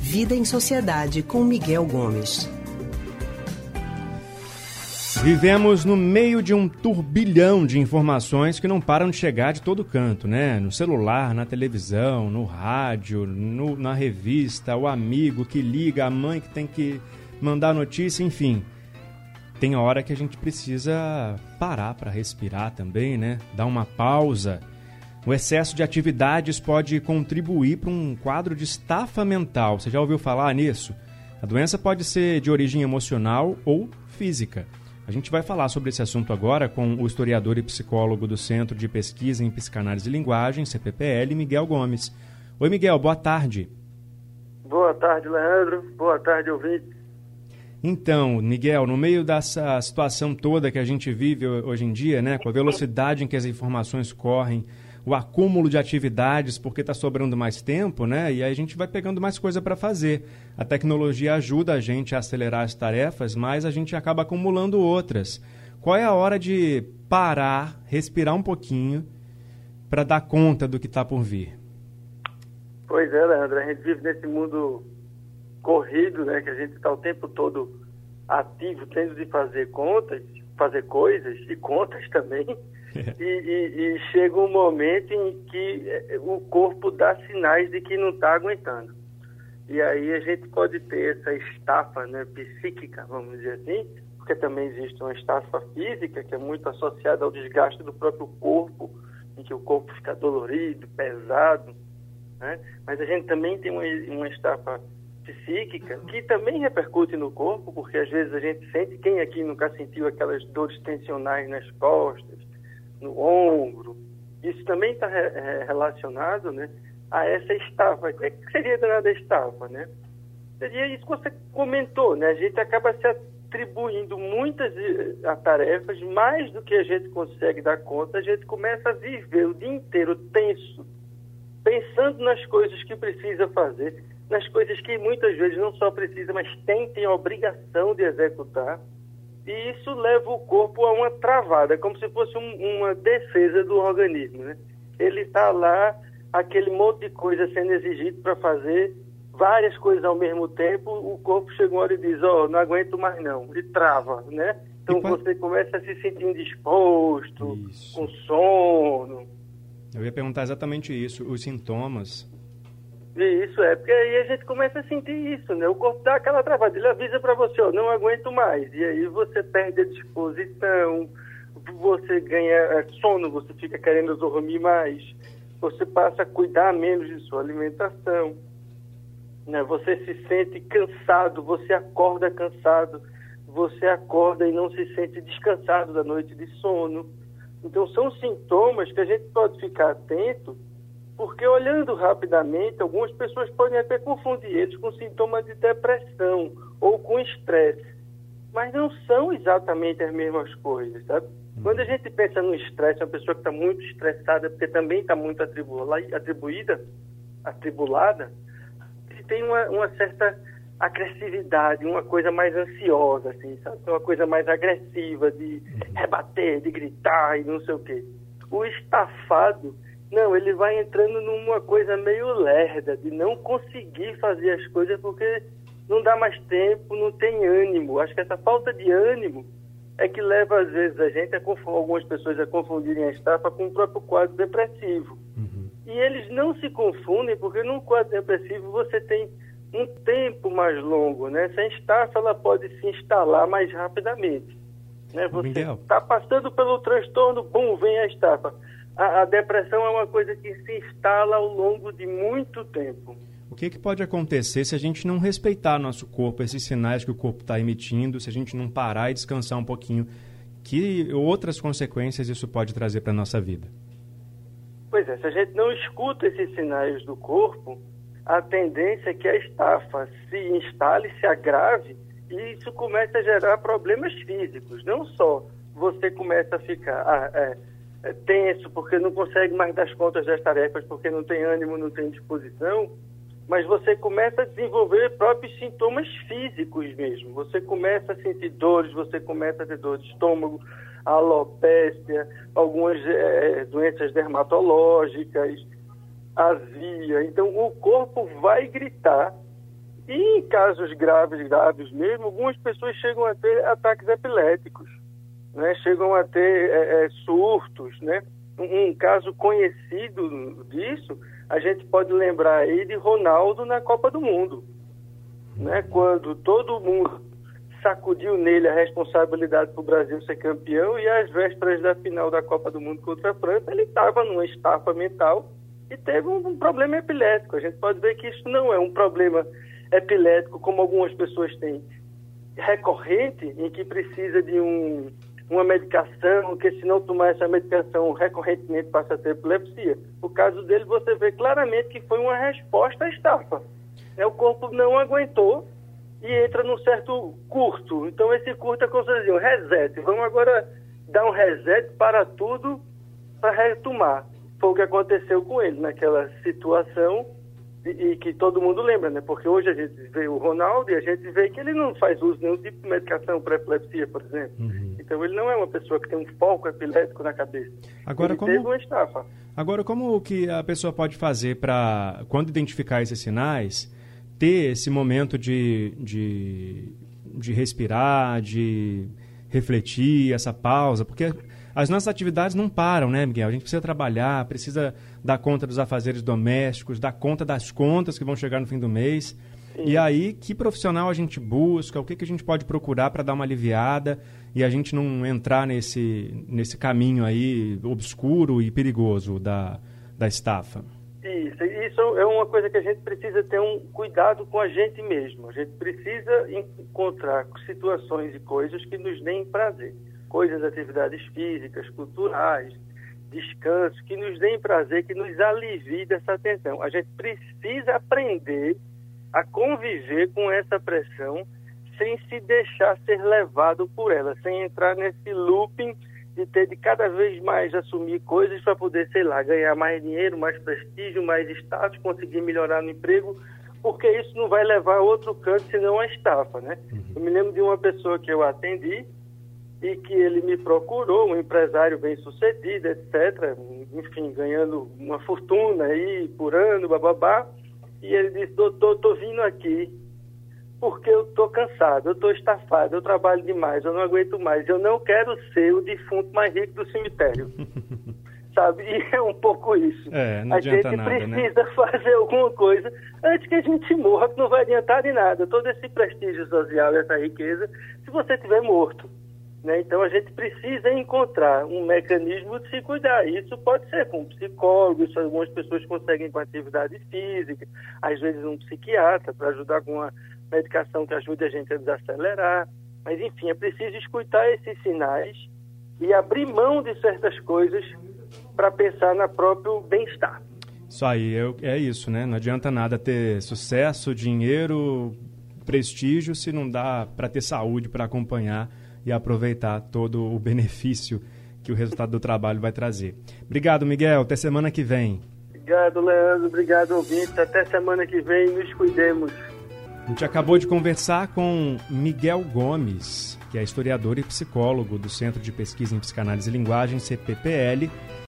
Vida em Sociedade com Miguel Gomes. Vivemos no meio de um turbilhão de informações que não param de chegar de todo canto, né? No celular, na televisão, no rádio, no, na revista, o amigo que liga, a mãe que tem que mandar notícia, enfim. Tem hora que a gente precisa parar para respirar também, né? Dar uma pausa. O excesso de atividades pode contribuir para um quadro de estafa mental. Você já ouviu falar nisso? A doença pode ser de origem emocional ou física. A gente vai falar sobre esse assunto agora com o historiador e psicólogo do Centro de Pesquisa em Psicanálise e Linguagem, CPPL, Miguel Gomes. Oi, Miguel, boa tarde. Boa tarde, Leandro. Boa tarde, ouvinte. Então, Miguel, no meio dessa situação toda que a gente vive hoje em dia, né, com a velocidade em que as informações correm, o acúmulo de atividades porque está sobrando mais tempo, né? E aí a gente vai pegando mais coisa para fazer. A tecnologia ajuda a gente a acelerar as tarefas, mas a gente acaba acumulando outras. Qual é a hora de parar, respirar um pouquinho para dar conta do que está por vir? Pois é, Leandro, a gente vive nesse mundo corrido, né? Que a gente está o tempo todo ativo, tendo de fazer contas, fazer coisas e contas também. E, e, e, chega um momento em que eh, o corpo dá sinais de que não está aguentando. E aí a gente pode ter essa estafa né, psíquica, vamos dizer assim, porque também existe uma estafa física que é muito associada ao desgaste do próprio corpo, em que o corpo fica dolorido, pesado. Né? Mas a gente também tem uma, uma estafa psíquica que também repercute no corpo, porque às vezes a gente sente, quem aqui nunca sentiu aquelas dores tensionais nas costas, no ombro. Isso também está re relacionado né, a essa estafa. O que seria danada estafa? Né? Seria isso que você comentou, né? A gente acaba se atribuindo muitas eh, tarefas, mais do que a gente consegue dar conta, a gente começa a viver o dia inteiro tenso, pensando nas coisas que precisa fazer, nas coisas que muitas vezes não só precisa, mas tem, tem a obrigação de executar e isso leva o corpo a uma travada, como se fosse um, uma defesa do organismo. Né? Ele está lá, aquele monte de coisa sendo exigido para fazer várias coisas ao mesmo tempo, o corpo chega uma hora e diz, ó, oh, não aguento mais não, e trava, né? Então você começa a se sentir indisposto, isso. com sono. Eu ia perguntar exatamente isso, os sintomas isso, é, porque aí a gente começa a sentir isso, né? O corpo dá aquela travada, ele avisa para você, ó, não aguento mais. E aí você perde a disposição, você ganha é, sono, você fica querendo dormir mais, você passa a cuidar menos de sua alimentação, né? Você se sente cansado, você acorda cansado, você acorda e não se sente descansado da noite de sono. Então são sintomas que a gente pode ficar atento porque olhando rapidamente, algumas pessoas podem até confundir eles com sintomas de depressão ou com estresse, mas não são exatamente as mesmas coisas, sabe? Uhum. Quando a gente pensa no estresse, uma pessoa que está muito estressada, porque também está muito atribuída, atribulada, tem uma, uma, certa agressividade, uma coisa mais ansiosa, assim, sabe? Uma coisa mais agressiva de uhum. rebater, de gritar e não sei o quê. O estafado não, ele vai entrando numa coisa meio lerda, de não conseguir fazer as coisas porque não dá mais tempo, não tem ânimo. Acho que essa falta de ânimo é que leva, às vezes, a gente, a algumas pessoas a confundirem a estafa com o próprio quadro depressivo. Uhum. E eles não se confundem porque num quadro depressivo você tem um tempo mais longo, né? Essa estafa ela pode se instalar mais rapidamente. Né? Você está passando pelo transtorno, bum, vem a estafa a, a, depressão é uma coisa que se instala ao longo de muito tempo. O que, que pode acontecer se a gente não respeitar nosso corpo, esses sinais que o corpo está emitindo, se a gente não parar e descansar um pouquinho? Que outras consequências isso pode trazer para a nossa vida? Pois é, se a gente não escuta esses sinais do corpo, a tendência é que a estafa se instale, se agrave e isso começa a gerar problemas físicos. Não só você começa a ficar. É, é, tenso, porque não consegue mais dar contas das tarefas, porque não tem ânimo, não tem disposição, mas você começa a desenvolver próprios sintomas físicos mesmo. Você começa a sentir dores, você começa a ter dor de estômago, alopécia, algumas é, doenças dermatológicas. azia. Então, o corpo vai gritar. E em casos graves, graves mesmo, algumas pessoas chegam a ter ataques epiléticos, né? chegam a ter é, é, surtos. Né? Um, um caso conhecido disso, a gente pode lembrar aí de Ronaldo na Copa do Mundo. Né? Quando todo mundo sacudiu nele a responsabilidade para o Brasil ser campeão e às vésperas da final da Copa do Mundo contra a França, ele estava numa estafa mental e teve um, um, problema epilético. A gente pode ver que isso não é um problema epilético como algumas pessoas têm, recorrente, em que precisa de um, uma medicação, que se não tomar essa medicação recorrentemente passa a ter epilepsia. O caso dele, você vê claramente que foi uma resposta à estafa. É, o corpo não aguentou e entra num certo curto. Então, esse curto é como se um reset. Vamos agora dar um reset para tudo para retomar. Foi o que aconteceu com ele naquela situação e, e, que todo mundo lembra, né? Porque hoje a gente vê o Ronaldo e a gente vê que ele não faz uso nenhum tipo de medicação para epilepsia, por exemplo. Uhum. Então ele não é uma pessoa que tem um foco epilético na cabeça. Agora ele como teve uma estafa. Agora como que a pessoa pode fazer para quando identificar esses sinais? ter esse momento de, de, de respirar, de refletir, essa pausa, porque as nossas atividades não param, né, Miguel? A gente precisa trabalhar, precisa dar conta dos afazeres domésticos, dar conta das contas que vão chegar no fim do mês. Sim. E aí, que profissional a gente busca? O que, que a gente pode procurar para dar uma aliviada e a gente não entrar nesse, nesse caminho aí obscuro e perigoso da, da estafa? Isso, isso é uma coisa que a gente precisa ter um cuidado com a gente mesmo. A gente precisa encontrar situações e coisas que nos deem prazer. Coisas, atividades físicas, culturais, descanso, que nos deem prazer, que nos alivie dessa tensão. A gente precisa aprender a conviver com essa pressão sem se deixar ser levado por ela, sem entrar nesse looping de ter de cada vez mais assumir coisas para poder, sei lá, ganhar mais dinheiro, mais prestígio, mais status, conseguir melhorar no emprego, porque isso não vai levar a outro canto senão a estafa, né? Uhum. Eu me lembro de uma pessoa que eu atendi e que ele me procurou, um empresário bem sucedido, etc., enfim, ganhando uma fortuna aí por ano, bababá, e ele disse, doutor, estou vindo aqui porque eu estou cansado, eu estou estafado, eu trabalho demais, eu não aguento mais, eu não quero ser o defunto mais rico do cemitério. Sabe? E é um pouco isso. É, a gente nada, precisa né? fazer alguma coisa antes que a gente morra, que não vai adiantar de nada. Todo esse prestígio social, essa riqueza, se você estiver morto. Né? Então a gente precisa encontrar um mecanismo de se cuidar. Isso pode ser com um psicólogo, isso algumas pessoas conseguem com atividade física, às vezes um psiquiatra para ajudar com uma medicação que ajude a gente a desacelerar. Mas, enfim, é preciso escutar esses sinais e abrir mão de certas coisas para pensar no próprio bem-estar. Isso aí, é isso, né? Não adianta nada ter sucesso, dinheiro, prestígio, se não dá para ter saúde para acompanhar e aproveitar todo o benefício que o resultado do trabalho vai trazer. Obrigado, Miguel. Até semana que vem. Obrigado, Leandro. Obrigado, ouvinte. Até semana que vem. Nos cuidemos. A gente acabou de conversar com Miguel Gomes, que é historiador e psicólogo do Centro de Pesquisa em Psicanálise e Linguagem, CPPL,